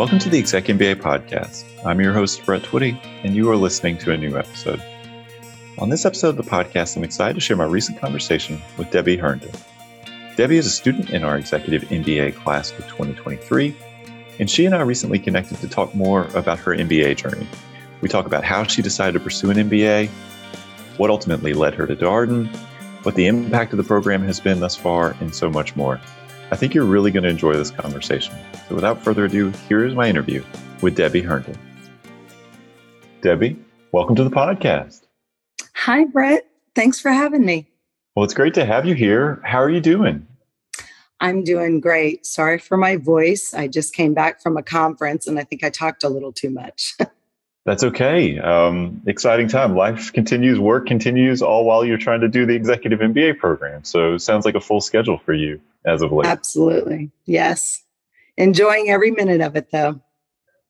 Welcome to the Exec MBA podcast. I'm your host, Brett Twitty, and you are listening to a new episode. On this episode of the podcast, I'm excited to share my recent conversation with Debbie Herndon. Debbie is a student in our Executive MBA class of 2023, and she and I recently connected to talk more about her MBA journey. We talk about how she decided to pursue an MBA, what ultimately led her to Darden, what the impact of the program has been thus far, and so much more. I think you're really going to enjoy this conversation. So without further ado, here is my interview with Debbie Herndon. Debbie, welcome to the podcast. Hi, Brett. Thanks for having me. Well, it's great to have you here. How are you doing? I'm doing great. Sorry for my voice. I just came back from a conference and I think I talked a little too much. That's okay. Um, exciting time. Life continues, work continues, all while you're trying to do the executive MBA program. So sounds like a full schedule for you as of late. Absolutely. Yes. Enjoying every minute of it, though.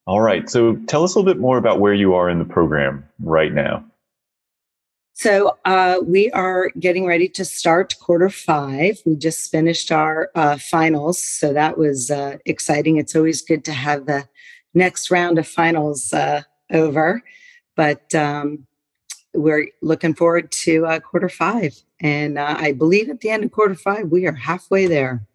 All right. So tell us a little bit more about where you are in the program right now. So uh, we are getting ready to start quarter five. We just finished our uh, finals, so that was uh, exciting. It's always good to have the next round of finals uh, over. But um, we're looking forward to uh, quarter five. And uh, I believe at the end of quarter five, we are halfway there.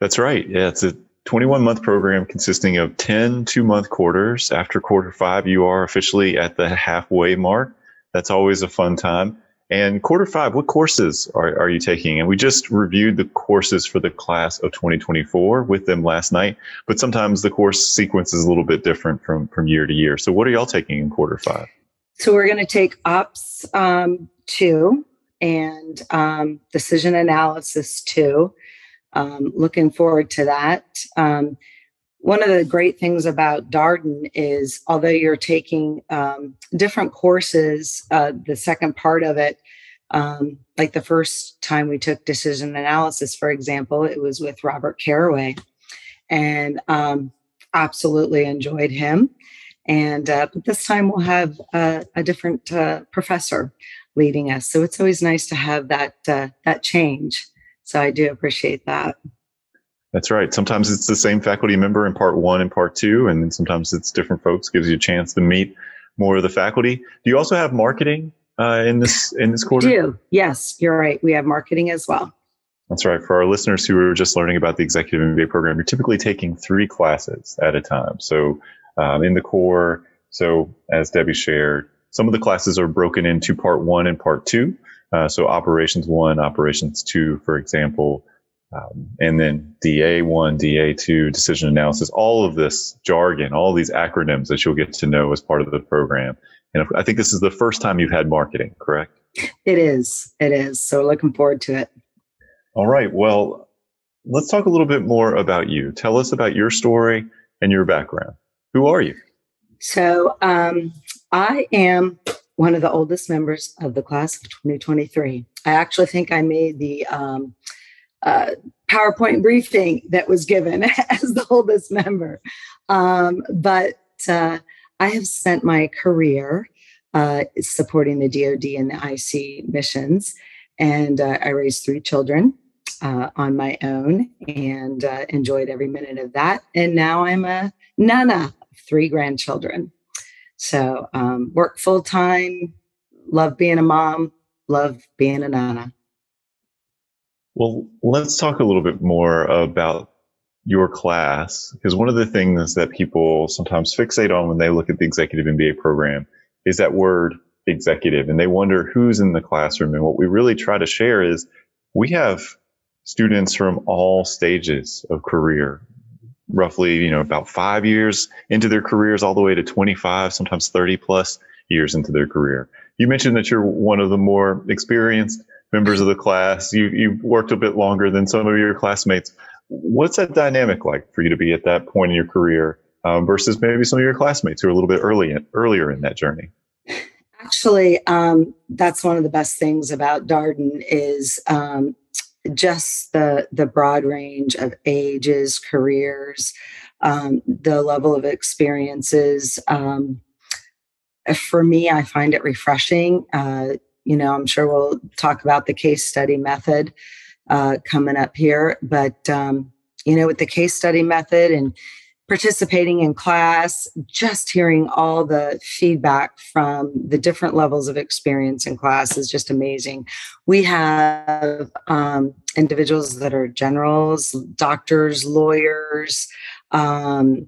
That's right. Yeah, it's a 21 month program consisting of 10 two month quarters. After quarter five, you are officially at the halfway mark. That's always a fun time. And quarter five, what courses are, are you taking? And we just reviewed the courses for the class of 2024 with them last night, but sometimes the course sequence is a little bit different from, from year to year. So what are y'all taking in quarter five? So we're going to take ops um, two and um, decision analysis two. Um, looking forward to that. One of the great things about Darden is, although you're taking um, different courses, uh, the second part of it, um, like the first time we took decision analysis, for example, it was with Robert Carraway, and um, absolutely enjoyed him. And uh, but this time we'll have uh, a different uh, professor leading us, so it's always nice to have that uh, that change. So I do appreciate that. That's right. Sometimes it's the same faculty member in part one and part two, and then sometimes it's different folks. Gives you a chance to meet more of the faculty. Do you also have marketing uh, in this in this quarter? We do yes, you're right. We have marketing as well. That's right. For our listeners who are just learning about the executive MBA program, you're typically taking three classes at a time. So um, in the core, so as Debbie shared, some of the classes are broken into part one and part two. Uh, so operations one, operations two, for example. Um, and then DA1, DA2, decision analysis, all of this jargon, all these acronyms that you'll get to know as part of the program. And I think this is the first time you've had marketing, correct? It is. It is. So looking forward to it. All right. Well, let's talk a little bit more about you. Tell us about your story and your background. Who are you? So um, I am one of the oldest members of the class of 2023. I actually think I made the um, uh, PowerPoint briefing that was given as the oldest member. Um, but uh, I have spent my career uh, supporting the DoD and the IC missions, and uh, I raised three children. Uh, on my own and uh, enjoyed every minute of that. And now I'm a nana of three grandchildren. So um, work full time, love being a mom, love being a nana. Well, let's talk a little bit more about your class, because one of the things that people sometimes fixate on when they look at the executive MBA program is that word executive, and they wonder who's in the classroom. And what we really try to share is we have students from all stages of career, roughly, you know, about five years into their careers, all the way to 25, sometimes 30 plus years into their career. You mentioned that you're one of the more experienced members of the class. You you worked a bit longer than some of your classmates. What's that dynamic like for you to be at that point in your career um, versus maybe some of your classmates who are a little bit early in, earlier in that journey? Actually, um, that's one of the best things about Darden is um, just the the broad range of ages, careers, um, the level of experiences. Um, for me, I find it refreshing. Uh, you know, I'm sure we'll talk about the case study method uh, coming up here, but um, you know, with the case study method and participating in class, just hearing all the feedback from the different levels of experience in class is just amazing. We have um, individuals that are generals, doctors, lawyers, um,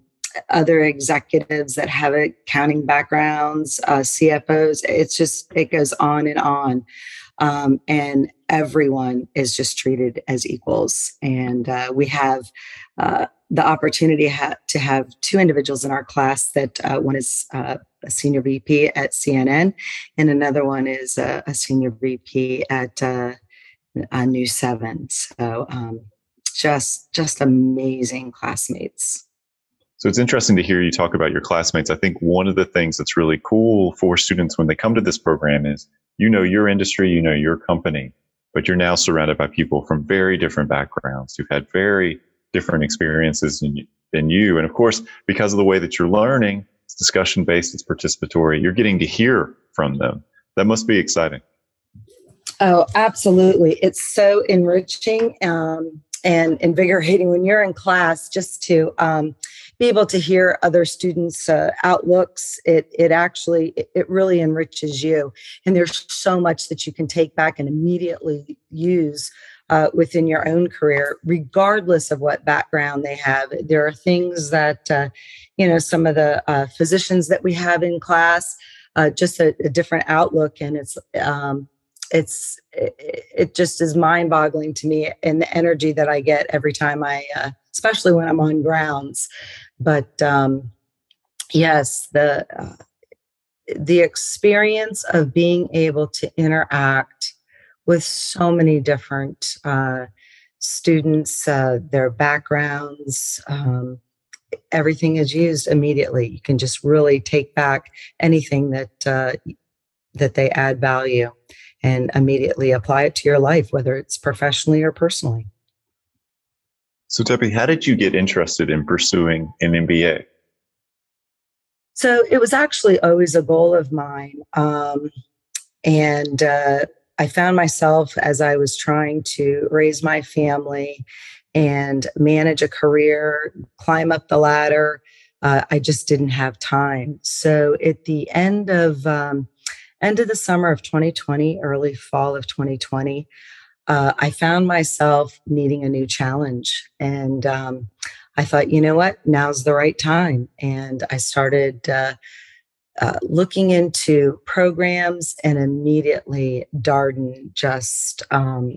other executives that have accounting backgrounds, uh, CFOs. It's just, it goes on and on. Um, and everyone is just treated as equals. And uh, we have uh, the opportunity ha- to have two individuals in our class that uh, one is uh, a senior VP at CNN and another one is a, a senior VP at uh, New Seven. So um, just just amazing classmates. So it's interesting to hear you talk about your classmates. I think one of the things that's really cool for students when they come to this program is you know your industry, you know your company, but you're now surrounded by people from very different backgrounds who've had very different experiences than, than you. And of course, because of the way that you're learning, it's discussion based, it's participatory, you're getting to hear from them. That must be exciting. Oh, absolutely. It's so enriching um, and invigorating when you're in class just to um, be able to hear other students' uh, outlooks. It, it actually, it, really enriches you. And there's so much that you can take back and immediately use uh, within your own career, regardless of what background they have. There are things that, uh, you know, some of the uh, physicians that we have in class, uh, just a, a, different outlook, and it's um, it's it, it, just is mind boggling to me, and the energy that I get every time I, uh, especially when I'm on grounds. But um, yes, the uh, the experience of being able to interact with so many different uh, students, uh, their backgrounds. Um, everything is used immediately. You can just really take back anything that uh, that they add value and immediately apply it to your life, whether it's professionally or personally. So, Debbie, how did you get interested in pursuing an MBA? So, it was actually always a goal of mine. Um, and uh, I found myself as I was trying to raise my family and manage a career, climb up the ladder. Uh, I just didn't have time. So at the end of um, end of the summer of 2020, early fall of 2020, uh, I found myself needing a new challenge, and um, I thought, you know what, now's the right time. And I started uh, uh, looking into programs, and immediately Darden just um,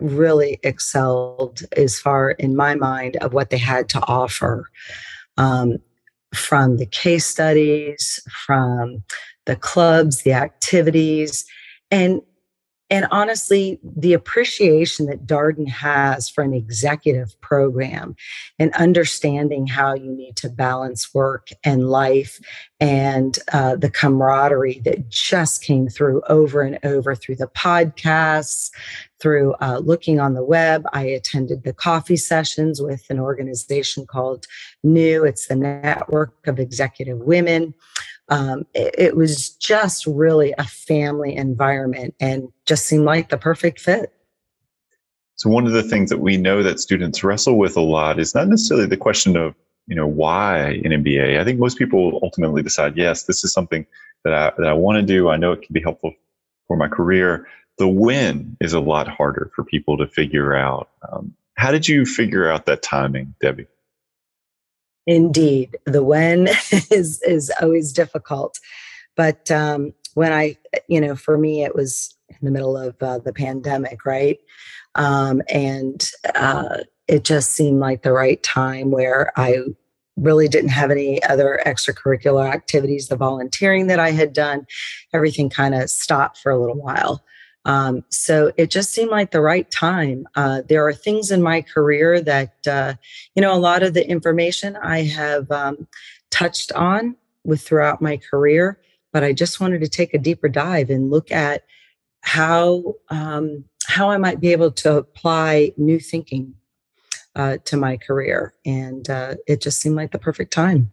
really excelled as far in my mind of what they had to offer um, from the case studies, from the clubs, the activities, and and honestly, the appreciation that Darden has for an executive program and understanding how you need to balance work and life and uh, the camaraderie that just came through over and over through the podcasts, through uh, looking on the web. I attended the coffee sessions with an organization called New, it's the Network of Executive Women um, it, it was just really a family environment and just seemed like the perfect fit. So one of the things that we know that students wrestle with a lot is not necessarily the question of, you know, why an MBA. I think most people ultimately decide, yes, this is something that I, that I want to do. I know it can be helpful for my career. The when is a lot harder for people to figure out. Um, how did you figure out that timing, Debbie? Indeed, the when is is always difficult, but um, when I, you know, for me, it was in the middle of uh, the pandemic, right? Um, and uh, it just seemed like the right time where I really didn't have any other extracurricular activities. The volunteering that I had done, everything kind of stopped for a little while. Um, so it just seemed like the right time. Uh, there are things in my career that, uh, you know, a lot of the information I have um, touched on with throughout my career, but I just wanted to take a deeper dive and look at how um, how I might be able to apply new thinking uh, to my career, and uh, it just seemed like the perfect time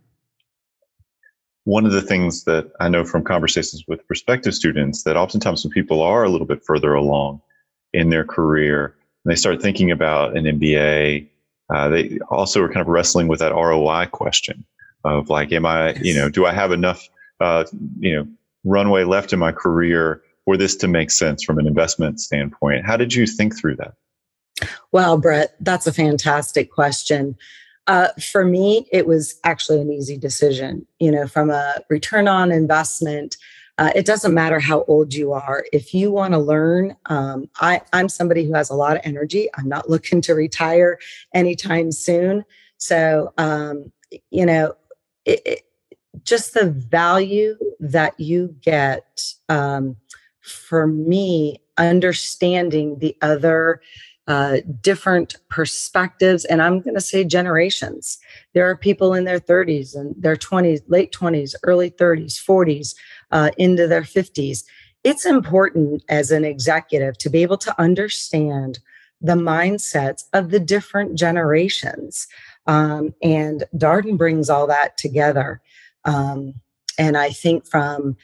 one of the things that I know from conversations with prospective students that oftentimes when people are a little bit further along in their career and they start thinking about an MBA, uh, they also are kind of wrestling with that ROI question of like, am I, you know, do I have enough, uh, you know, runway left in my career for this to make sense from an investment standpoint? How did you think through that? Well, Brett, that's a fantastic question. Uh, for me, it was actually an easy decision. You know, from a return on investment, uh, it doesn't matter how old you are. If you want to learn, um, I, I'm somebody who has a lot of energy. I'm not looking to retire anytime soon. So, um, you know, it, it, just the value that you get um, for me, understanding the other uh, different perspectives, and I'm going to say generations. There are people in their 30s and their 20s, late 20s, early 30s, 40s, uh, into their 50s. It's important as an executive to be able to understand the mindsets of the different generations. Um, and Darden brings all that together. Um, and I think from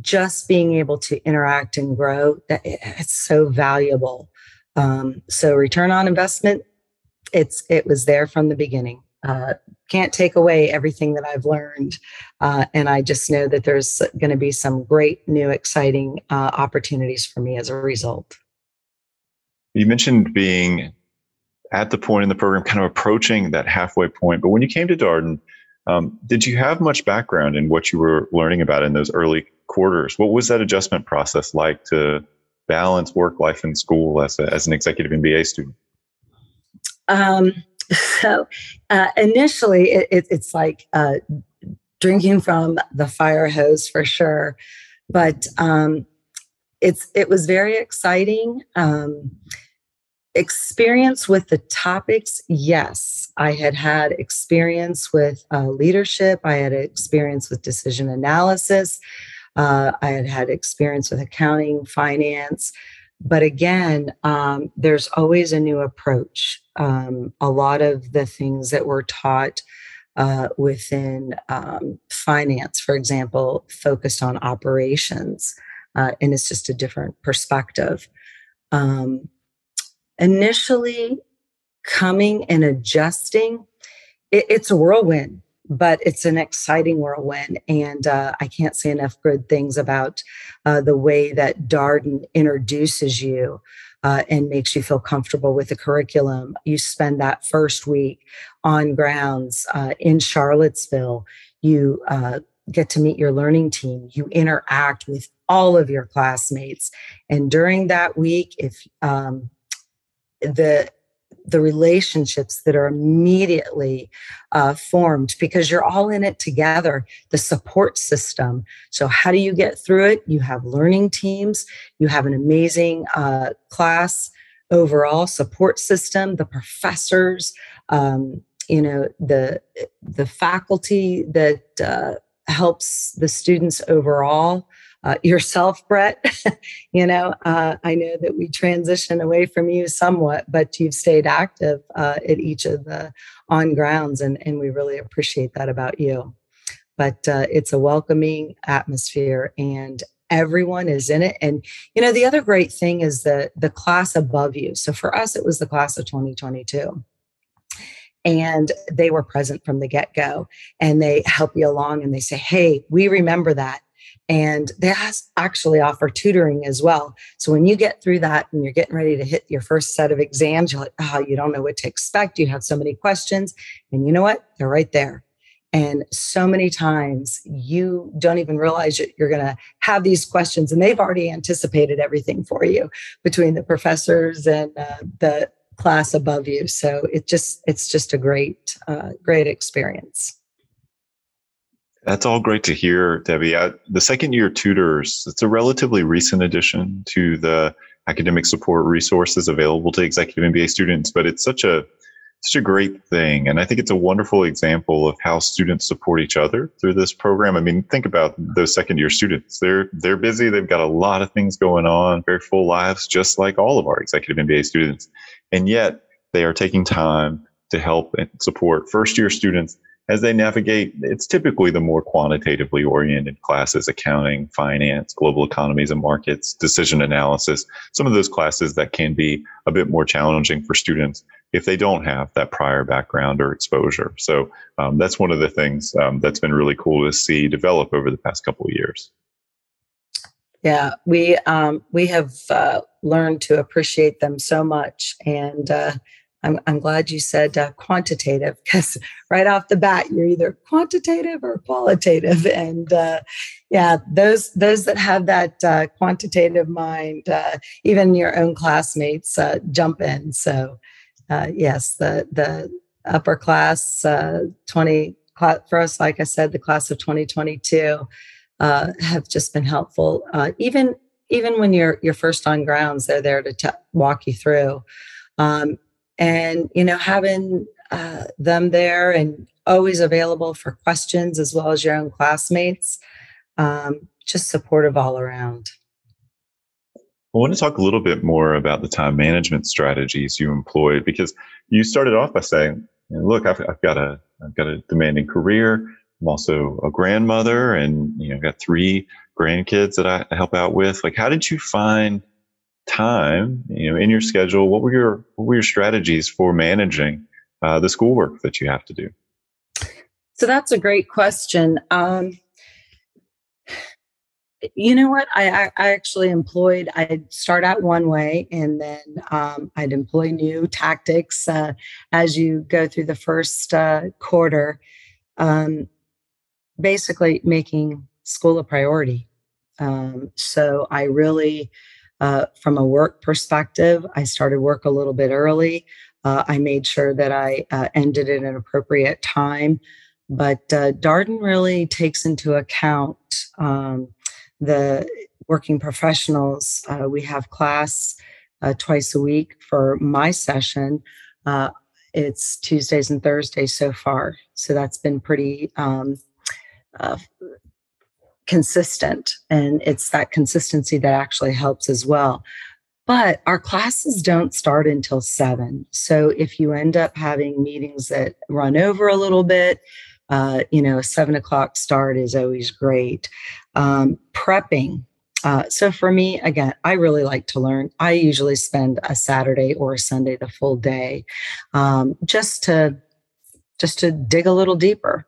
just being able to interact and grow, that it's so valuable. Um, so return on investment, it's it was there from the beginning. Uh, can't take away everything that I've learned, uh, and I just know that there's going to be some great new exciting uh, opportunities for me as a result. You mentioned being at the point in the program, kind of approaching that halfway point. But when you came to Darden, um, did you have much background in what you were learning about in those early quarters? What was that adjustment process like to balance work life and school as, a, as an executive MBA student? Um, so uh, initially, it, it, it's like uh, drinking from the fire hose for sure, but um, it's it was very exciting. Um, experience with the topics yes i had had experience with uh, leadership i had experience with decision analysis uh, I had had experience with accounting, finance. But again, um, there's always a new approach. Um, a lot of the things that were taught uh, within um, finance, for example, focused on operations, uh, and it's just a different perspective. Um, initially, coming and adjusting, it, it's a whirlwind but it's an exciting whirlwind. And uh, I can't say enough good things about uh, the way that Darden introduces you uh, and makes you feel comfortable with the curriculum. You spend that first week on grounds uh, in Charlottesville. You uh, get to meet your learning team. You interact with all of your classmates. And during that week, if um, the the relationships that are immediately uh, formed because you're all in it together, the support system. So, how do you get through it? You have learning teams, you have an amazing uh, class overall support system, the professors, um, you know, the, the faculty that uh, helps the students overall uh, yourself, Brett. you know, uh, I know that we transition away from you somewhat, but you've stayed active uh, at each of the on grounds, and, and we really appreciate that about you. But uh, it's a welcoming atmosphere, and everyone is in it. And you know, the other great thing is the the class above you. So for us, it was the class of 2022 and they were present from the get go and they help you along and they say, Hey, we remember that. And they actually offer tutoring as well. So when you get through that and you're getting ready to hit your first set of exams, you're like, oh, you don't know what to expect. You have so many questions. And you know what? They're right there. And so many times you don't even realize that you're going to have these questions, and they've already anticipated everything for you between the professors and uh, the class above you. So it just it's just a great uh, great experience. That's all great to hear, Debbie. The second year tutors, it's a relatively recent addition to the academic support resources available to executive MBA students, but it's such a such a great thing. And I think it's a wonderful example of how students support each other through this program. I mean, think about those second year students. They're they're busy, they've got a lot of things going on, very full lives, just like all of our executive MBA students. And yet they are taking time to help and support first year students as they navigate, it's typically the more quantitatively oriented classes, accounting, finance, global economies and markets, decision analysis, some of those classes that can be a bit more challenging for students. if they don't have that prior background or exposure. So um, that's one of the things um, that's been really cool to see develop over the past couple of years. Yeah, we um, we have uh, learned to appreciate them so much, and uh, I'm, I'm glad you said uh, quantitative because right off the bat you're either quantitative or qualitative, and uh, yeah, those those that have that uh, quantitative mind, uh, even your own classmates uh, jump in. So uh, yes, the the upper class twenty for us, like I said, the class of 2022 have just been helpful. even even when you're you're first on grounds, they're there to t- walk you through. Um, and you know having uh, them there and always available for questions as well as your own classmates um, just supportive all around I want to talk a little bit more about the time management strategies you employed because you started off by saying, "Look, I've, I've, got a I've got a demanding career. I'm also a grandmother, and you know, I've got three grandkids that I help out with. Like, how did you find time, you know, in your schedule, what were your what were your strategies for managing uh, the schoolwork that you have to do? So that's a great question. Um, you know what? I, I actually employed. I'd start out one way, and then um, I'd employ new tactics uh, as you go through the first uh, quarter. Um, basically, making school a priority. Um, so I really uh, from a work perspective, I started work a little bit early. Uh, I made sure that I uh, ended at an appropriate time. But uh, Darden really takes into account um, the working professionals. Uh, we have class twice a week for my session. it's Tuesdays and Thursdays so far. So that's been pretty um, consistent. And it's that consistency that actually helps as well. But our classes don't start until seven. So if you end up having meetings that run over a little bit, uh, you know, a seven o'clock start is always great. Um, prepping. Uh, so for me, again, I really like to learn. I usually spend a Saturday or a Sunday the full day, um, just to just to dig a little deeper.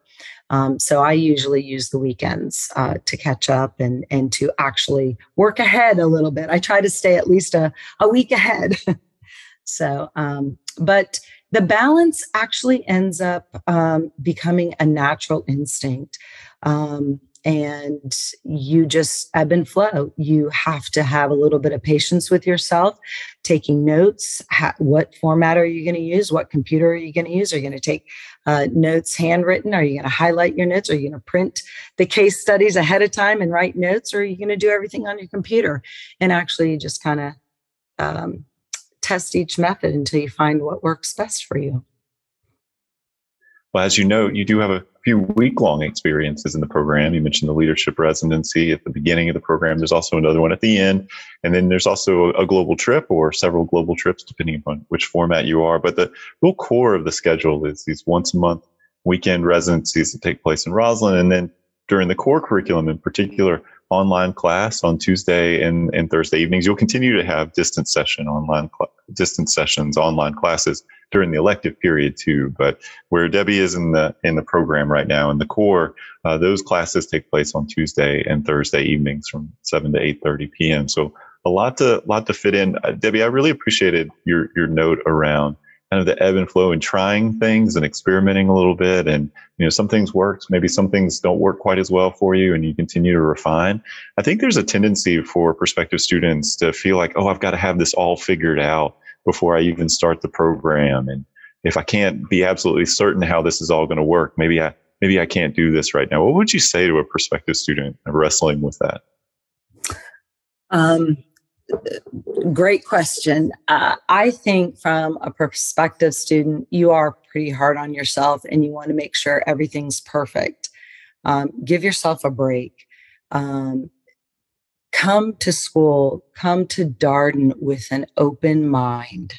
Um, so I usually use the weekends uh, to catch up and and to actually work ahead a little bit. I try to stay at least a, a week ahead. so, um, but the balance actually ends up um, becoming a natural instinct. Um, and you just ebb and flow. You have to have a little bit of patience with yourself, taking notes. what format are you going to use? What computer are you going to use? Are you going to take uh, notes handwritten? Are you going to highlight your notes? Are you going to print the case studies ahead of time and write notes? Or are you going to do everything on your computer and actually just kind of um, test each method until you find what works best for you? Well, as you know, you do have a few week long experiences in the program. You mentioned the leadership residency at the beginning of the program. There's also another one at the end. And then there's also a global trip or several global trips, depending upon which format you are. But the real core of the schedule is these once a month weekend residencies that take place in Rosslyn. And then during the core curriculum in particular, online class on Tuesday and, and Thursday evenings. You'll continue to have distance session online, cl- distance sessions, online classes during the elective period too. But where Debbie is in the in the program right now in the core, uh, those classes take place on Tuesday and Thursday evenings from seven to eight thirty p.m. So a lot to lot to fit in. Uh, Debbie, I really appreciated your your note around kind of the ebb and flow and trying things and experimenting a little bit. And, you know, some things work, maybe some things don't work quite as well for you and you continue to refine. I think there's a tendency for prospective students to feel like, oh, I've got to have this all figured out before I even start the program. And if I can't be absolutely certain how this is all going to work, maybe I, maybe I can't do this right now. What would you say to a prospective student wrestling with that? Um, great question. Uh, I think from a prospective student, you are pretty hard on yourself and you want to make sure everything's perfect. Um, give yourself a break. Um, come to school, come to Darden with an open mind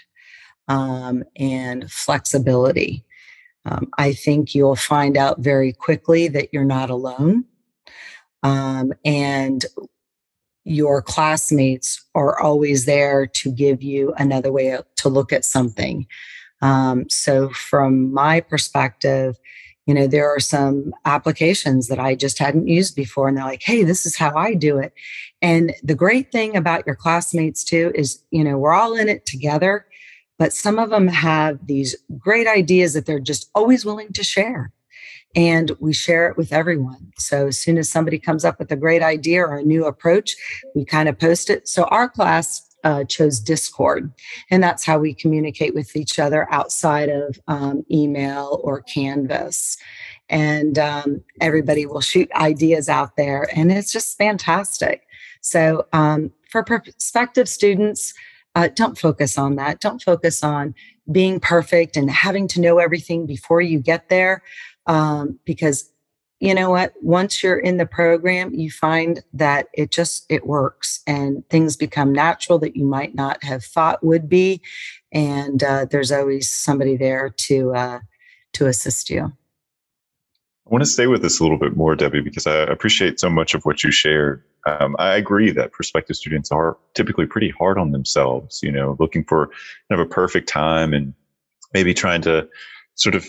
um, and flexibility. Um, I think you'll find out very quickly that you're not alone. Um, and your classmates are always there to give you another way to look at something. Um, so, from my perspective, you know, there are some applications that I just hadn't used before, and they're like, hey, this is how I do it. And the great thing about your classmates, too, is, you know, we're all in it together, but some of them have these great ideas that they're just always willing to share. And we share it with everyone. So as soon as somebody comes up with a great idea or a new approach, we kind of post it. So our class uh, chose Discord, and that's how we communicate with each other outside of um, email or Canvas. And um, everybody will shoot ideas out there, and it's just fantastic. So, um, for prospective students, uh, don't focus on that. Don't focus on being perfect and having to know everything before you get there, um, because you know what once you're in the program you find that it just it works and things become natural that you might not have thought would be and uh, there's always somebody there to uh, to assist you. I want to stay with this a little bit more debbie because i appreciate so much of what you shared. Um, i agree that prospective students are typically pretty hard on themselves you know looking for kind of a perfect time and maybe trying to sort of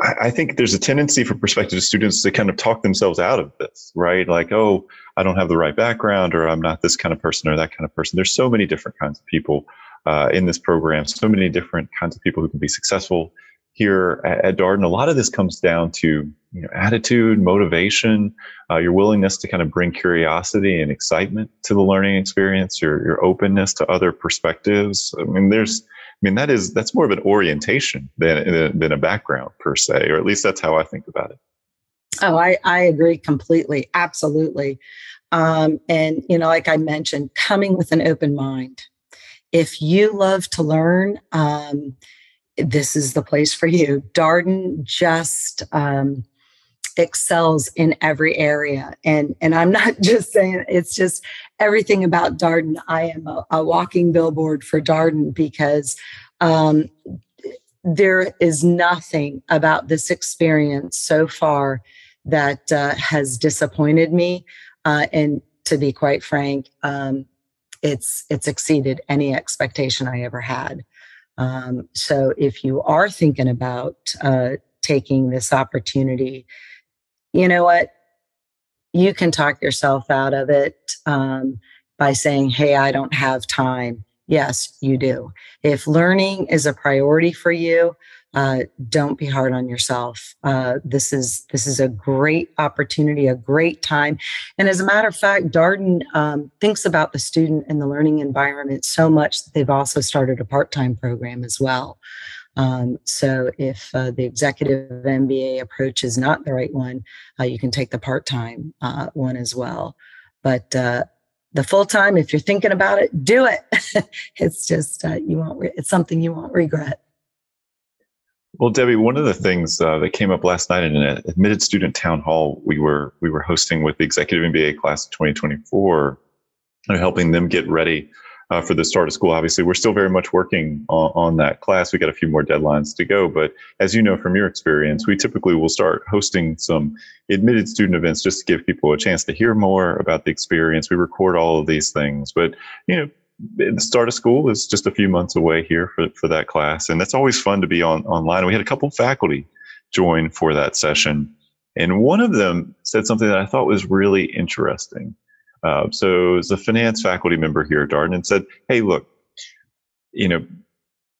I think there's a tendency for prospective students to kind of talk themselves out of this, right? Like, oh, I don't have the right background, or I'm not this kind of person or that kind of person. There's so many different kinds of people uh, in this program, so many different kinds of people who can be successful here at, at Darden. A lot of this comes down to you know, attitude, motivation, uh, your willingness to kind of bring curiosity and excitement to the learning experience, your your openness to other perspectives. I mean, there's mean, that is that's more of an orientation than than a background per se, or at least that's how I think about it. Oh, I I agree completely, absolutely. Um, and you know, like I mentioned, coming with an open mind. If you love to learn, um, this is the place for you. Darden just um, excels in every area. And, and I'm not just saying it's just everything about Darden. I am a, a walking billboard for Darden because um, there is nothing about this experience so far that uh, has disappointed me. Uh, and to be quite frank, um, it's it's exceeded any expectation I ever had. Um, so if you are thinking about uh, taking this opportunity you know what? You can talk yourself out of it um, by saying, hey, I don't have time. Yes, you do. If learning is a priority for you, uh, don't be hard on yourself. Uh, this is this is a great opportunity, a great time, and as a matter of fact, Darden um, thinks about the student and the learning environment so much that they've also started a part-time program as well. Um, so if uh, the executive MBA approach is not the right one, uh, you can take the part time uh, one as well. But uh, the full time, if you're thinking about it, do it. it's just uh, you won't. Re- it's something you won't regret. Well, Debbie, one of the things uh, that came up last night in an admitted student town hall we were we were hosting with the executive MBA class of 2024, and helping them get ready uh, for the start of school. Obviously, we're still very much working on, on, that class. We got a few more deadlines to go, but as you know from your experience, we typically will start hosting some admitted student events just to give people a chance to hear more about the experience. We record all of these things, but you know, the start of school is just a few months away here for, for that class, and it's always fun to be on online. We had a couple faculty join for that session, and one of them said something that I thought was really interesting. Uh, so as a finance faculty member here at Darden and said, hey, look, you know,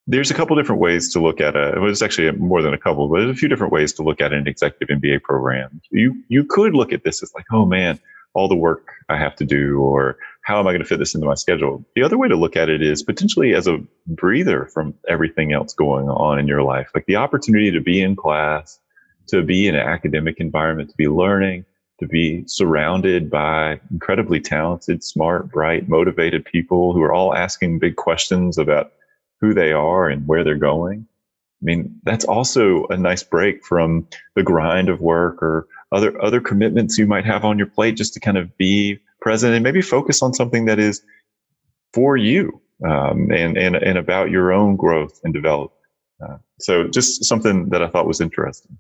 there's a couple different ways to look at it. Well, it's actually more than a couple, but there's a few different ways to look at an executive MBA program. You you could look at this as like, oh man, all the work I have to do, or how am I going to fit this into my schedule? The other way to look at it is potentially as a breather from everything else going on in your life, like the opportunity to be in class, to be in an academic environment, to be learning, to be surrounded by incredibly talented, smart, bright, motivated people who are all asking big questions about who they are and where they're going. I mean, that's also a nice break from the grind of work or other other commitments you might have on your plate just to kind of be present and maybe focus on something that is for you um, and, and, and about your own growth and development. Uh, so just something that I thought was interesting.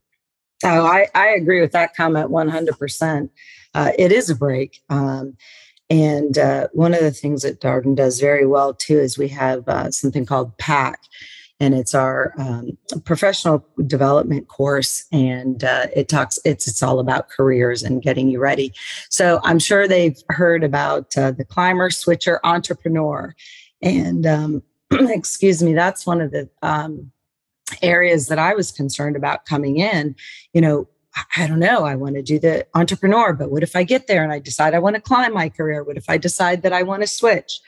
Oh, I, I agree with that comment 100%. Uh, it is a break. Um, and uh, one of the things that Darden does very well too is we have uh, something called PAC. and it's our um, professional development course and uh, it talks it's it's all about careers and getting you ready so i'm sure they've heard about uh, the climber switcher entrepreneur and um, excuse me that's one of the um, areas that i was concerned about coming in you know I don't know. I want to do the entrepreneur, but what if I get there and I decide I want to climb my career? What if I decide that I want to switch?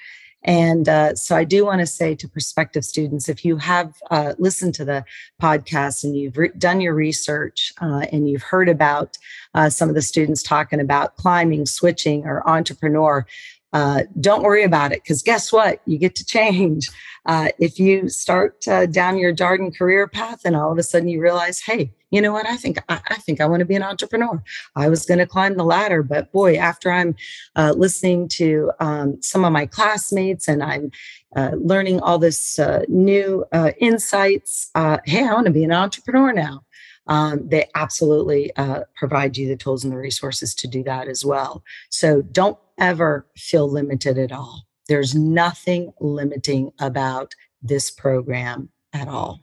And uh, so I do want to say to prospective students if you have uh, listened to the podcast and you've re- done your research uh, and you've heard about uh, some of the students talking about climbing, switching, or entrepreneur, uh, don't worry about it because guess what? You get to change. Uh, if you start uh, down your Darden career path and all of a sudden you realize, hey, you know what? I think I, I think I want to be an entrepreneur. I was going to climb the ladder, but boy, after I'm uh, listening to um, some of my classmates and I'm uh, learning all this new insights, hey, I want to be an entrepreneur now um, they absolutely provide you the tools and the resources to do that as well. So don't ever feel limited at all. There's nothing limiting about this program at all.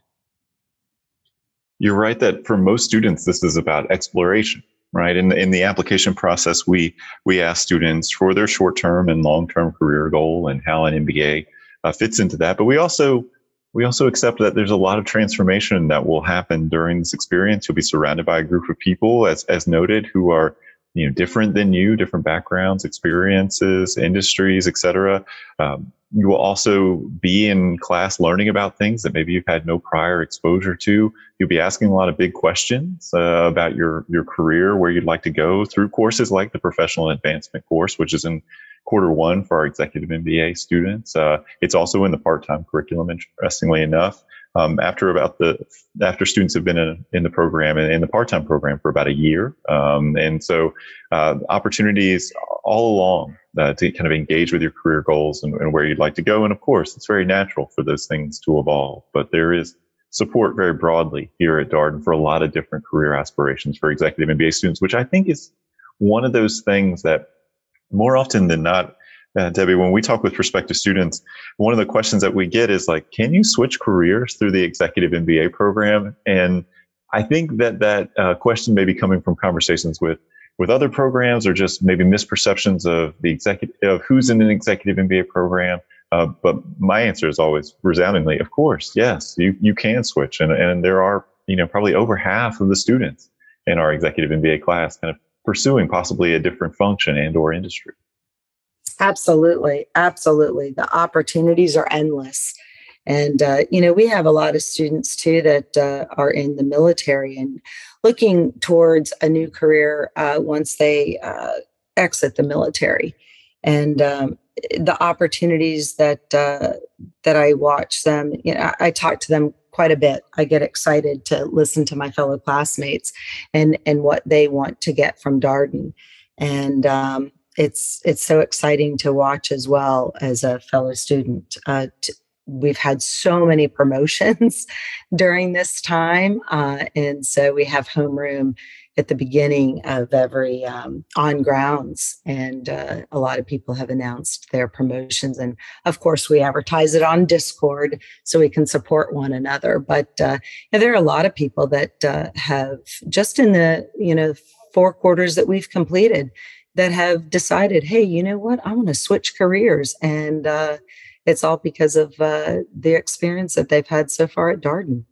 You're right that for most students, this is about exploration, right? In the, in the application process, we we ask students for their short term and long term career goal and how an MBA uh, fits into that. But we also we also accept that there's a lot of transformation that will happen during this experience. You'll be surrounded by a group of people, as, as noted, who are you know different than you, different backgrounds, experiences, industries, etc. Um, you will also be in class learning about things that maybe you've had no prior exposure to. You'll be asking a lot of big questions uh, about your your career, where you'd like to go through courses like the professional advancement course, which is in quarter one for our executive MBA students. Uh, it's also in the part-time curriculum, interestingly enough. Um, after about the after students have been in, in the program and in the part-time program for about a year, um, and so uh, opportunities all along uh, to kind of engage with your career goals and, and where you'd like to go. And of course, it's very natural for those things to evolve, but there is support very broadly here at Darden for a lot of different career aspirations for executive MBA students, which I think is one of those things that more often than not, uh, Debbie, when we talk with prospective students, one of the questions that we get is like, can you switch careers through the executive MBA program? And I think that that uh, question may be coming from conversations with with other programs or just maybe misperceptions of the executive of who's in an executive MBA program. Uh, but my answer is always resoundingly, of course, yes, you you can switch, and and there are you know probably over half of the students in our executive MBA class kind of pursuing possibly a different function and or industry absolutely absolutely. The opportunities are endless. And uh, you know we have a lot of students too that uh, are in the military and looking towards a new career uh, once they uh, exit the military. And um, the opportunities that uh, that i watch them you know I, I talk to them quite a bit. I get excited to listen to my fellow classmates and and what they want to get from Darden, and um, it's it's so exciting to watch as well as a fellow student. Uh, we've had so many promotions during this time, uh, and so we have homeroom at the beginning of every um, on grounds and uh, a lot of people have announced their promotions and of course we advertise it on discord so we can support one another but uh, there are a lot of people that uh, have just in the you know four quarters that we've completed that have decided hey you know what i want to switch careers and uh, it's all because of uh, the experience that they've had so far at darden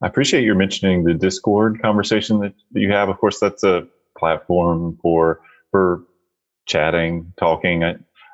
I appreciate you mentioning the Discord conversation that, you have. Of course, that's a platform for for chatting, talking.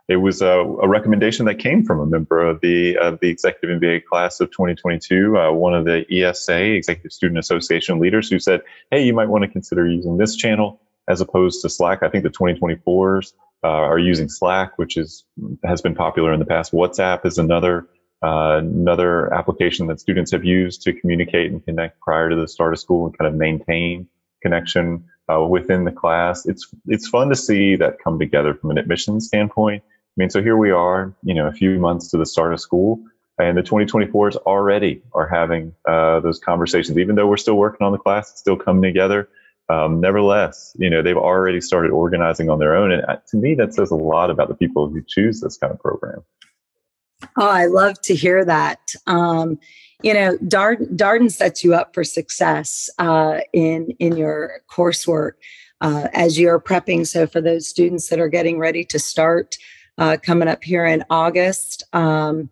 It was a, a, recommendation that came from a member of the of the executive MBA class of 2022, uh, one of the ESA Executive Student Association leaders, who said, "Hey, you might want to consider using this channel as opposed to Slack." I think the 2024s uh, are using Slack, which is has been popular in the past. WhatsApp is another uh, another application that students have used to communicate and connect prior to the start of school and kind of maintain connection uh, within the class. It's it's fun to see that come together from an admissions standpoint. I mean, so here we are, you know, a few months to the start of school, and the 2024s already are having uh, those conversations. Even though we're still working on the class, it's still coming together. Um, nevertheless, you know, they've already started organizing on their own, and uh, to me, that says a lot about the people who choose this kind of program. Oh, I love to hear that. Um, you know, Darden, Darden sets you up for success uh, in in your coursework uh, as you're prepping. So, for those students that are getting ready to start uh, coming up here in August, um,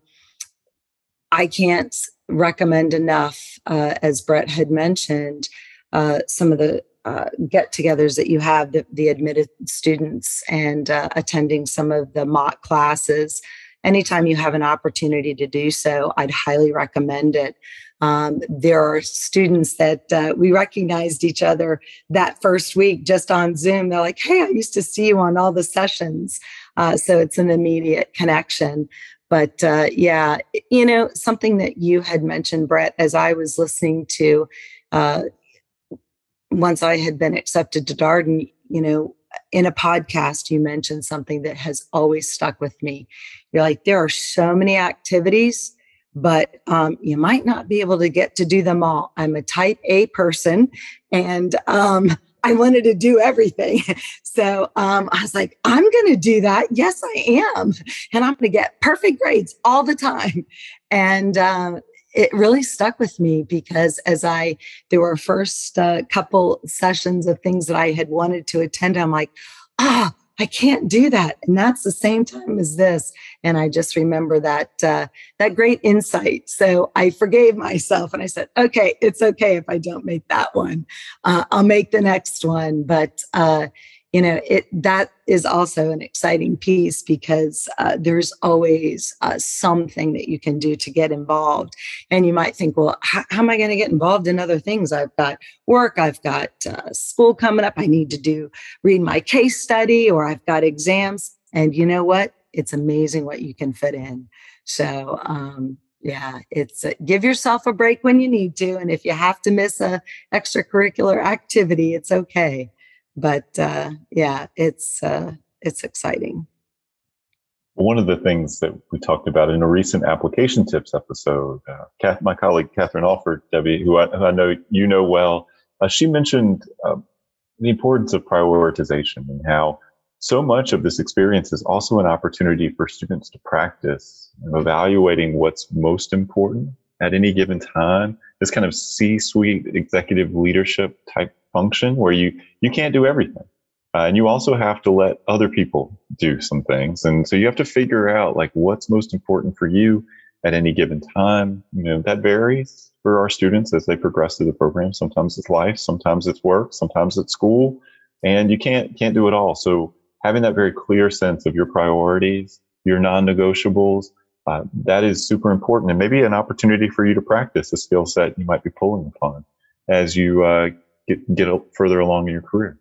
I can't recommend enough, uh, as Brett had mentioned, uh, some of the uh, get-togethers that you have, the, the admitted students, and attending some of the mock classes anytime you have an opportunity to do so, I'd highly recommend it. Um, there are students that uh, we recognized each other that first week just on Zoom. They're like, hey, I used to see you on all the sessions. Uh, so it's an immediate connection. But uh, yeah, you know, something that you had mentioned, Brett, as I was listening to, uh, once I had been accepted to Darden, you know, in a podcast, you mentioned something that has always stuck with me. You're like, there are so many activities, but um, you might not be able to get to do them all. I'm a type A person and um, I wanted to do everything. So um, I was like, I'm going to do that. Yes, I am. And I'm going to get perfect grades all the time. And um, it really stuck with me because as I, there were first uh, couple sessions of things that I had wanted to attend, I'm like, ah, I can't do that. And that's the same time as this. And I just remember that, uh, that great insight. So I forgave myself and I said, okay, it's okay if I don't make that one. Uh, I'll make the next one. But, uh, you know it that is also an exciting piece because uh, there's always uh, something that you can do to get involved. And you might think well how, how am i going to get involved in other things? I've got work i've got uh, school coming up i need to do read my case study or i've got exams. And you know what? It's amazing what you can fit in. So um, yeah it's uh, give yourself a break when you need to and if you have to miss a extracurricular activity it's okay but uh, yeah, it's uh, it's exciting. One of the things that we talked about in a recent application tips episode, uh, my colleague Catherine Alford, Debbie, who I, who I know you know well, uh, she mentioned uh, the importance of prioritization and how so much of this experience is also an opportunity for students to practice evaluating what's most important at any given time. This kind of C-suite executive leadership type function where you you can't do everything. Uh, and you also have to let other people do some things. And so you have to figure out like what's most important for you at any given time. You know that varies for our students as they progress through the program. Sometimes it's life sometimes it's work sometimes it's school. And you can't can't do it all. So having that very clear sense of your priorities your non-negotiables uh, that is super important and maybe an opportunity for you to practice a skill set you might be pulling upon as you uh, get get further along in your career.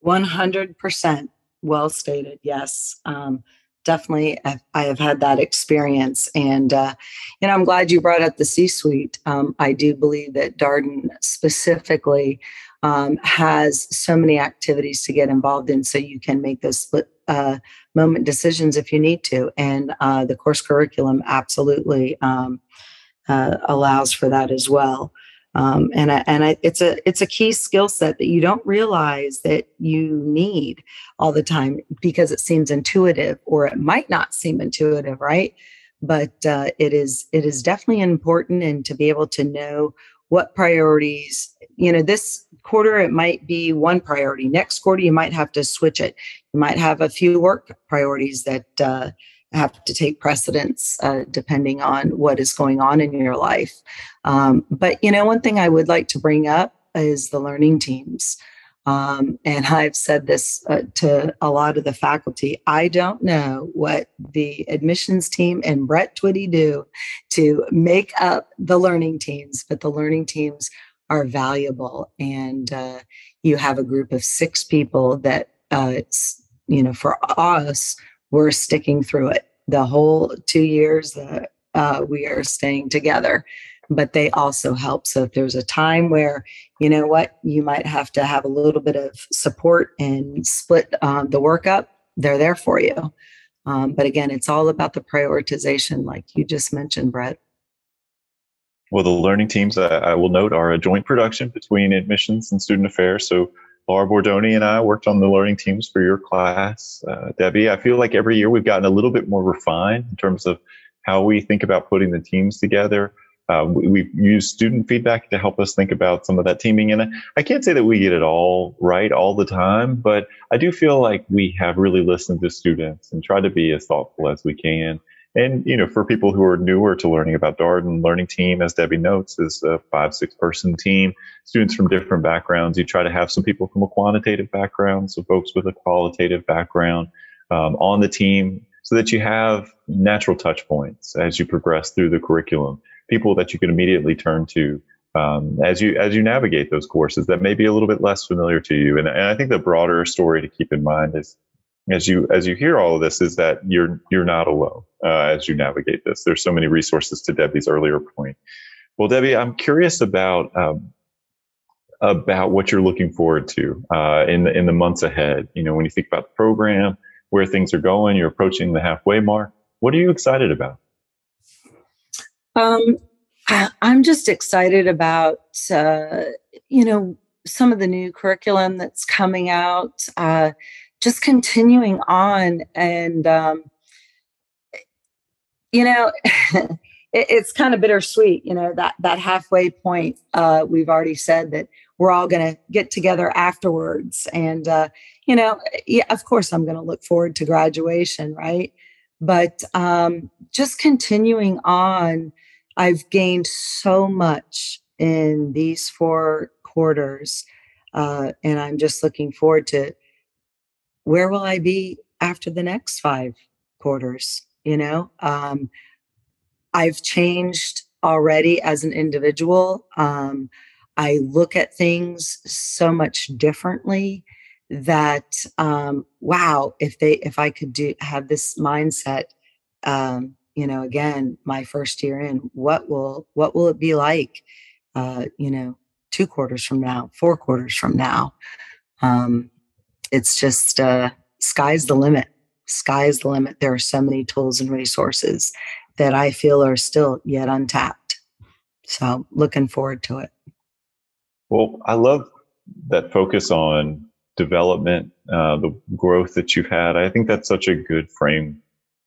One hundred percent, well stated. Yes, um, definitely. I have had that experience, and uh, you know, I'm glad you brought up the C-suite. Um, I do believe that Darden specifically um, has so many activities to get involved in, so you can make those split uh, moment decisions if you need to, and uh, the course curriculum absolutely um, uh, allows for that as well. Um, and I, and I, it's a it's a key skill set that you don't realize that you need all the time because it seems intuitive or it might not seem intuitive, right? But uh, it is it is definitely important, and to be able to know what priorities you know this quarter it might be one priority next quarter you might have to switch it you might have a few work priorities that uh, have to take precedence uh, depending on what is going on in your life. Um, but, you know, one thing I would like to bring up is the learning teams. Um, and I've said this uh, to a lot of the faculty. I don't know what the admissions team and Brett Twitty do to make up the learning teams, but the learning teams are valuable. And uh, you have a group of six people that, uh, you know, for us, we're sticking through it. The whole two years that uh, we are staying together but they also help. So if there's a time where you know what you might have to have a little bit of support and split um, the work up they're there for you. Um, but again it's all about the prioritization like you just mentioned brett. Well the learning teams i will note are a joint production between admissions and student affairs. So Laura Bordoni and I worked on the learning teams for your class. Uh, Debbie, I feel like every year we've gotten a little bit more refined in terms of how we think about putting the teams together. Uh, we, we use student feedback to help us think about some of that teaming. And I can't say that we get it all right all the time, but I do feel like we have really listened to students and tried to be as thoughtful as we can. And, you know, for people who are newer to learning about Darden, learning team, as Debbie notes, is a five, six person team, students from different backgrounds. You try to have some people from a quantitative background, some folks with a qualitative background um, on the team so that you have natural touch points as you progress through the curriculum people that you can immediately turn to um, as you as you navigate those courses that may be a little bit less familiar to you. And, and I think the broader story to keep in mind is as you as you hear all of this is that you're you're not alone uh, as you navigate this. There's so many resources to Debbie's earlier point. Well, Debbie, I'm curious about um, about what you're looking forward to uh, in the in the months ahead. You know, when you think about the program, where things are going, you're approaching the halfway mark. What are you excited about? Um, I'm just excited about, uh, you know, some of the new curriculum that's coming out, uh, just continuing on. And, um, you know, it, it's kind of bittersweet, you know, that, that halfway point. Uh, we've already said that we're all going to get together afterwards. And, uh, you know, yeah, of course, I'm going to look forward to graduation, right? But um, just continuing on I've gained so much in these four quarters. Uh, and I'm just looking forward to where will I be after the next five quarters? You know, um, I've changed already as an individual. Um, I look at things so much differently that um, wow, if they if I could do have this mindset um, you know again my first year in what will what will it be like uh you know two quarters from now four quarters from now um it's just uh sky's the limit. Sky's the limit. There are so many tools and resources that i feel are still yet untapped. So looking forward to it. Well i love that focus on development uh, the growth that you've had. I think that's such a good frame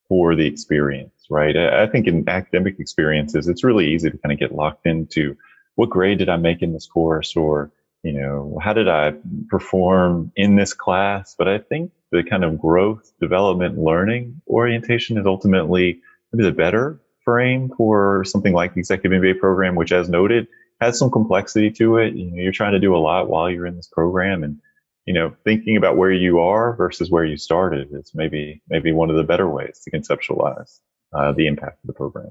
for the experience right? I, think in academic experiences, it's really easy to kind of get locked into what grade did I make in this course? or, you know, how did I perform in this class? But I think the kind of growth, development, learning orientation is ultimately maybe the better frame for something like the executive MBA program, which as noted, has some complexity to it. You know, you're trying to do a lot while you're in this program and you know, thinking about where you are versus where you started is maybe maybe one of the better ways to conceptualize uh, the impact of the program.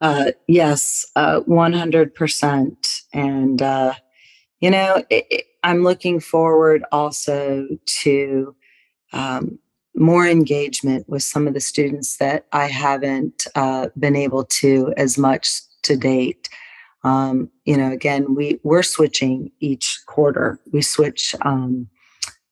Uh, yes, uh, 100%. And, uh, you know, it, it, I'm looking forward also to um, more engagement with some of the students that I haven't uh, been able to as much to date. Um, you know, again, we we're switching each quarter. We switch um,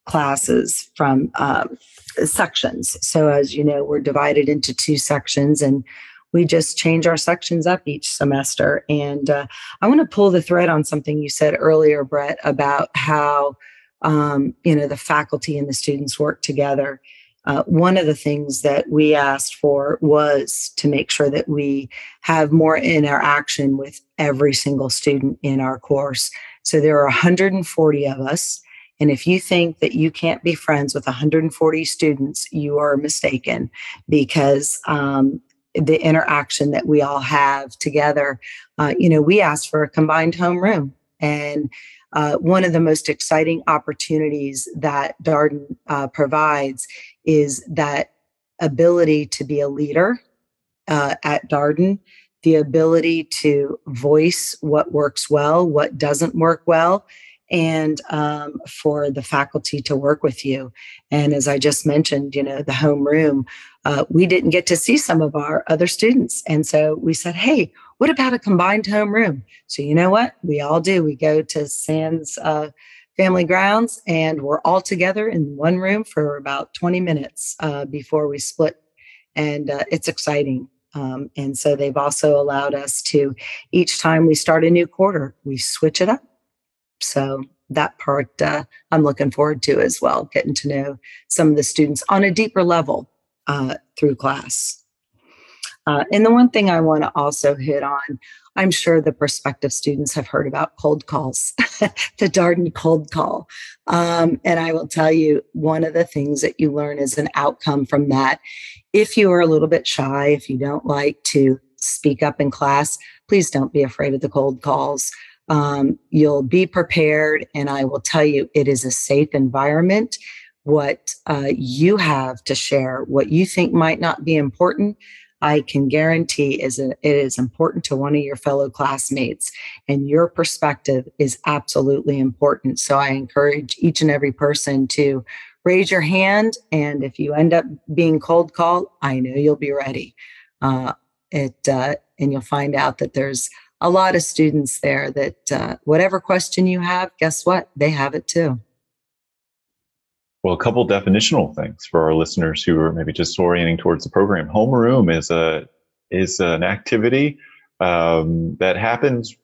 classes from um, sections. So, as you know, we're divided into two sections and we just change our sections up each semester. And uh, I want to pull the thread on something you said earlier, Brett, about how um, you know the faculty and the students work together. Uh, one of the things that we asked for was to make sure that we have more interaction with every single student in our course. So there are 140 of us. And if you think that you can't be friends with 140 students, you are mistaken because um, the interaction that we all have together, uh, you know, we asked for a combined homeroom. And uh, one of the most exciting opportunities that Darden uh, provides is that ability to be a leader uh, at Darden, the ability to voice what works well, what doesn't work well, and um, for the faculty to work with you. And as I just mentioned, you know, the homeroom, uh, we didn't get to see some of our other students. And so we said, hey, what about a combined homeroom? So, you know what? We all do. We go to Sands uh, Family Grounds and we're all together in one room for about 20 minutes uh, before we split. And uh, it's exciting. Um, and so they've also allowed us to, each time we start a new quarter, we switch it up so that part uh, I'm looking forward to as well, getting to know some of the students on a deeper level uh, through class. Uh, and the one thing I want to also hit on, I'm sure the prospective students have heard about cold calls, the Darden cold call. Um, and I will tell you, one of the things that you learn as an outcome from that, if you are a little bit shy, if you don't like to speak up in class, please don't be afraid of the cold calls. Um, you'll be prepared, and I will tell you, it is a safe environment. What uh, you have to share, what you think might not be important, I can guarantee is a, it is important to one of your fellow classmates, and your perspective is absolutely important. So I encourage each and every person to raise your hand, and if you end up being cold called, I know you'll be ready. Uh, it uh, and you'll find out that there's a lot of students there that uh, whatever question you have, guess what? They have it too. Well, a couple definitional things for our listeners who are maybe just orienting towards the program. Homeroom is a is an activity um, that happens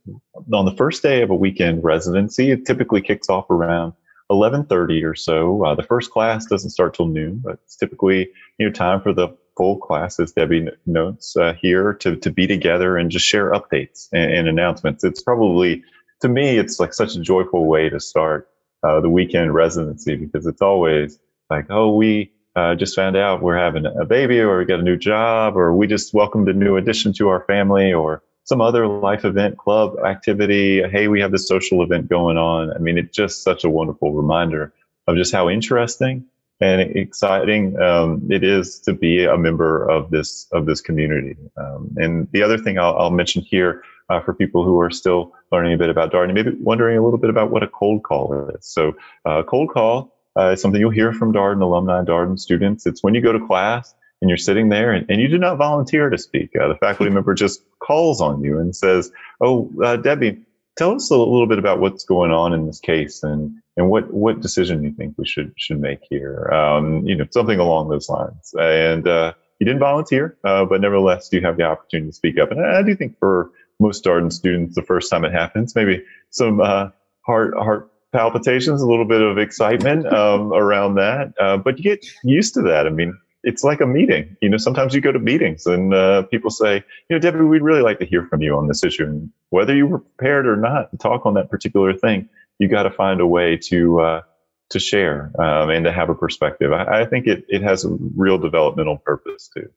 on the first day of a weekend residency. It typically kicks off around 11:30 or so. Uh, the first class doesn't start till noon, but it's typically you know time for the full class, as Debbie notes uh, here, to to be together and just share updates and, and announcements. It's probably to me, it's like such a joyful way to start uh, the weekend residency because it's always like, oh, we uh, just found out we're having a baby or we got a new job or we just welcomed a new addition to our family or some other life event, club activity. Hey, we have this social event going on. I mean, it's just such a wonderful reminder of just how interesting and exciting um, it is to be a member of this of this community. Um, and the other thing I'll, I'll mention here uh, for people who are still learning a bit about Darden, maybe wondering a little bit about what a cold call is. So, uh, cold call uh, is something you'll hear from Darden alumni, Darden students. It's when you go to class and you're sitting there and, and you do not volunteer to speak. Uh, the faculty member just calls on you and says, "Oh, uh, Debbie, tell us a little bit about what's going on in this case and and what what decision you think we should should make here. Um, you know, something along those lines." And uh, you didn't volunteer, but nevertheless, you have the opportunity to speak up. And I, I do think for most Darden students the first time it happens. Maybe some uh, heart heart palpitations, a little bit of excitement um, around that, uh, but you get used to that. I mean, it's like a meeting. You know, sometimes you go to meetings and uh, people say, you know, Debbie, we'd really like to hear from you on this issue, and whether you were prepared or not to talk on that particular thing, you got to find a way to uh, to share um, and to have a perspective. I, I think it it has a real developmental purpose too.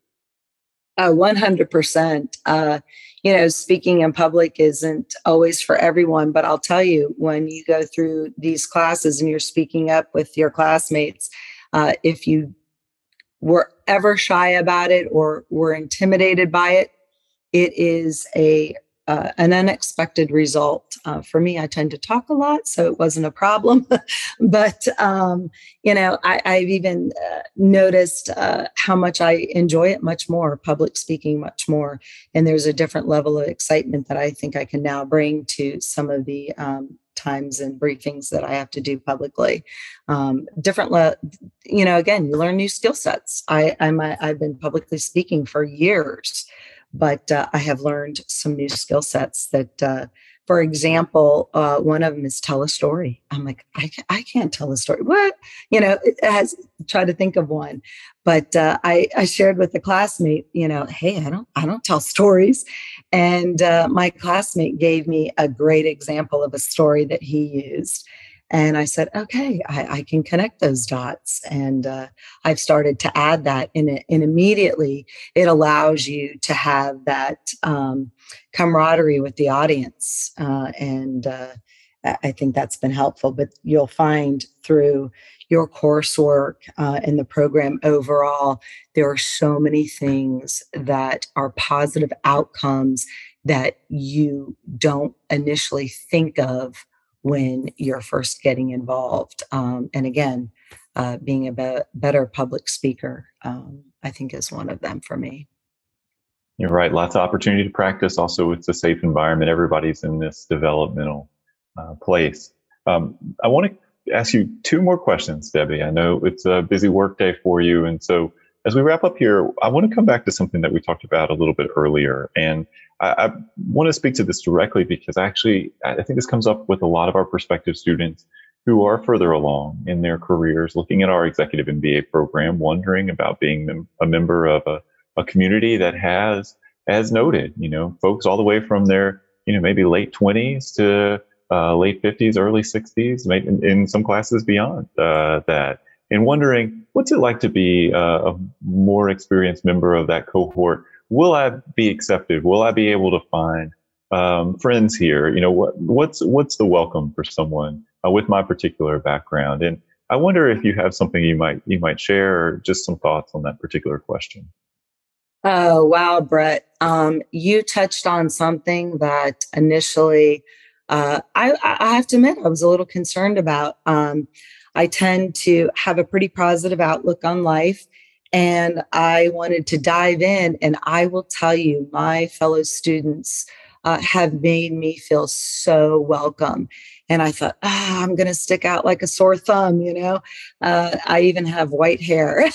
Uh, 100%. Uh, you know, speaking in public isn't always for everyone, but I'll tell you, when you go through these classes and you're speaking up with your classmates, uh, if you were ever shy about it or were intimidated by it, it is a uh, an unexpected result. Uh, for me, I tend to talk a lot, so it wasn't a problem. but, um, you know, I, have even uh, noticed uh, how much I enjoy it much more, public speaking much more. And there's a different level of excitement that I think I can now bring to some of the um, times and briefings that I have to do publicly. Um, different, le- you know, again, you learn new skill sets. I, I'm, I've been publicly speaking for years but uh, I have learned some new skill sets that, uh, for example, uh, one of them is tell a story. I'm like, I, I can't tell a story. What? You know, it has try to think of one. But uh, I, I shared with a classmate, you know, hey, I don't, I don't tell stories. And uh, my classmate gave me a great example of a story that he used. And I said, okay, I, I can connect those dots. And uh, I've started to add that in it. And immediately it allows you to have that um, camaraderie with the audience. Uh, and uh, I think that's been helpful. But you'll find through your coursework uh, and the program overall, there are so many things that are positive outcomes that you don't initially think of when you're first getting involved. Um, and again, uh, being a be- better public speaker, um, I think, is one of them for me. You're right. Lots of opportunity to practice. Also, it's a safe environment. Everybody's in this developmental uh, place. Um, I want to ask you two more questions, Debbie. I know it's a busy work day for you. And so, as we wrap up here, I want to come back to something that we talked about a little bit earlier. And I, I want to speak to this directly because actually, I think this comes up with a lot of our prospective students who are further along in their careers, looking at our executive MBA program, wondering about being mem- a member of a, a community that has, as noted, you know, folks all the way from their, you know, maybe late 20s to uh, late 50s, early 60s, maybe in, some classes beyond uh, that, and wondering what's it like to be uh, a more experienced member of that cohort. Will I be accepted? Will I be able to find um, friends here? You know, what, what's what's the welcome for someone uh, with my particular background? And I wonder if you have something you might you might share, or just some thoughts on that particular question. Oh wow, Brett! Um, you touched on something that initially uh, I, I, have to admit I was a little concerned about. Um, I tend to have a pretty positive outlook on life, and I wanted to dive in. And I will tell you, my fellow students uh, have made me feel so welcome. And I thought, ah, I'm going to stick out like a sore thumb, you know. Uh, I even have white hair.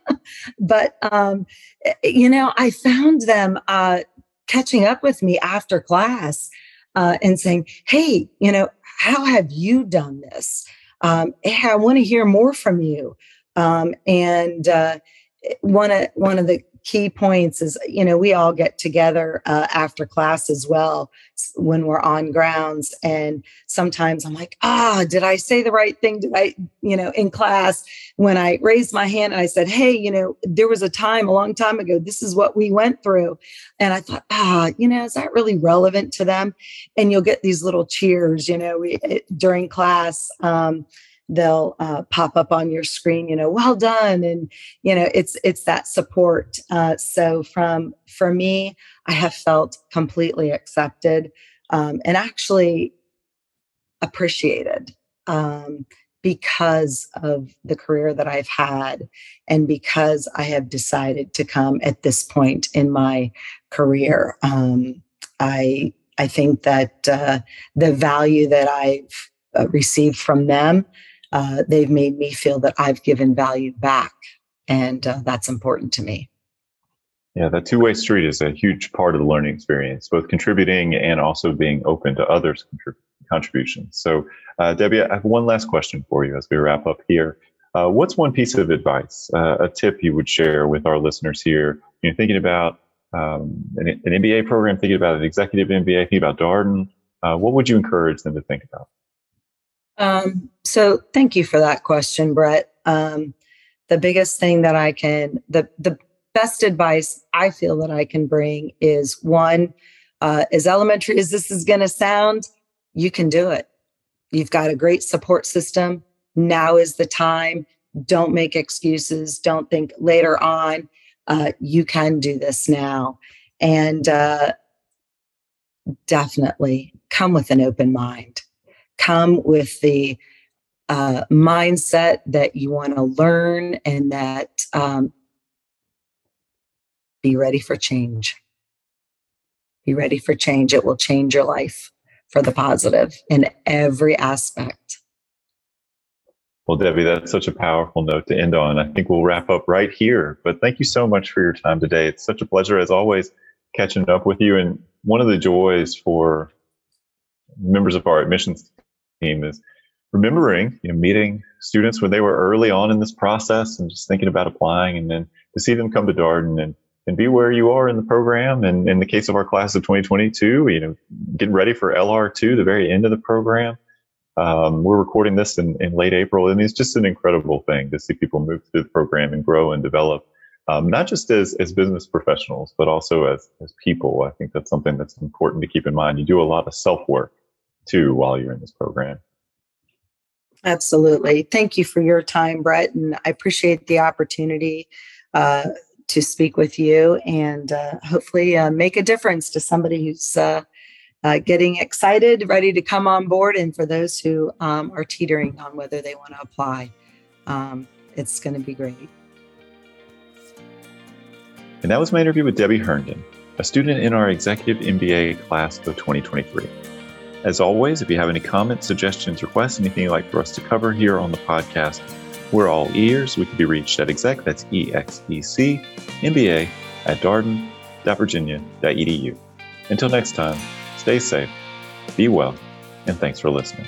but, um, eh, you know, I found them uh, catching up with me after class uh, and saying, hey, you know, how have you done this? Um, hey, I want to hear more from you. Um, and uh, one of one of the key points is you know we all get together uh, after class as well when we're on grounds. And sometimes i'm like ah did i say the right thing? Did i you know in class? When i raised my hand and i said hey you know there was a time a long time ago this is what we went through. And i thought ah you know is that really relevant to them? And you'll get these little cheers you know we, during class um, they'll uh, pop up on your screen you know well done and you know it's it's that support uh, so from for me i have felt completely accepted um, and actually appreciated um, because of the career that I've had and because I have decided to come at this point in my career. Um, I I think that uh, the value that I've uh, received from them uh, they've made me feel that I've given value back. And uh, that's important to me. Yeah, that two way street is a huge part of the learning experience, both contributing and also being open to others' contrib- contributions. So, uh, Debbie, I have one last question for you as we wrap up here. Uh, what's one piece of advice, uh, a tip you would share with our listeners here? You know, thinking about um, an, an, MBA program, thinking about an executive MBA, thinking about Darden, uh, what would you encourage them to think about? Um, so thank you for that question, Brett. Um, the biggest thing that I can, the the best advice I feel that I can bring is one, uh, as elementary as this is going to sound, you can do it. You've got a great support system. Now is the time. Don't make excuses. Don't think later on. Uh, you can do this now. And uh, definitely come with an open mind come with the uh, mindset that you want to learn and that um, be ready for change. Be ready for change. It will change your life for the positive in every aspect. Well, Debbie, that's such a powerful note to end on. I think we'll wrap up right here. But thank you so much for your time today. It's such a pleasure, as always, catching up with you. And one of the joys for members of our admissions team is remembering, you know, meeting students when they were early on in this process and just thinking about applying and then to see them come to Darden and, and be where you are in the program. And in the case of our class of 2022, you know, getting ready for LR2, the very end of the program. Um, we're recording this in, in late April, and it's just an incredible thing to see people move through the program and grow and develop, um, not just as, as business professionals, but also as, as people. I think that's something that's important to keep in mind. You do a lot of self work too while you're in this program. Absolutely. Thank you for your time, Brett. And I appreciate the opportunity uh, to speak with you and uh, hopefully uh, make a difference to somebody who's uh, uh, getting excited, ready to come on board, and for those who um, are teetering on whether they want to apply. Um, it's going to be great. And that was my interview with Debbie Herndon, a student in our Executive MBA class of 2023. As always, if you have any comments, suggestions, requests, anything you'd like for us to cover here on the podcast, we're all ears. We can be reached at exec, that's E-X-E-C, MBA at darden.virginia.edu. Until next time, stay safe, be well, and thanks for listening.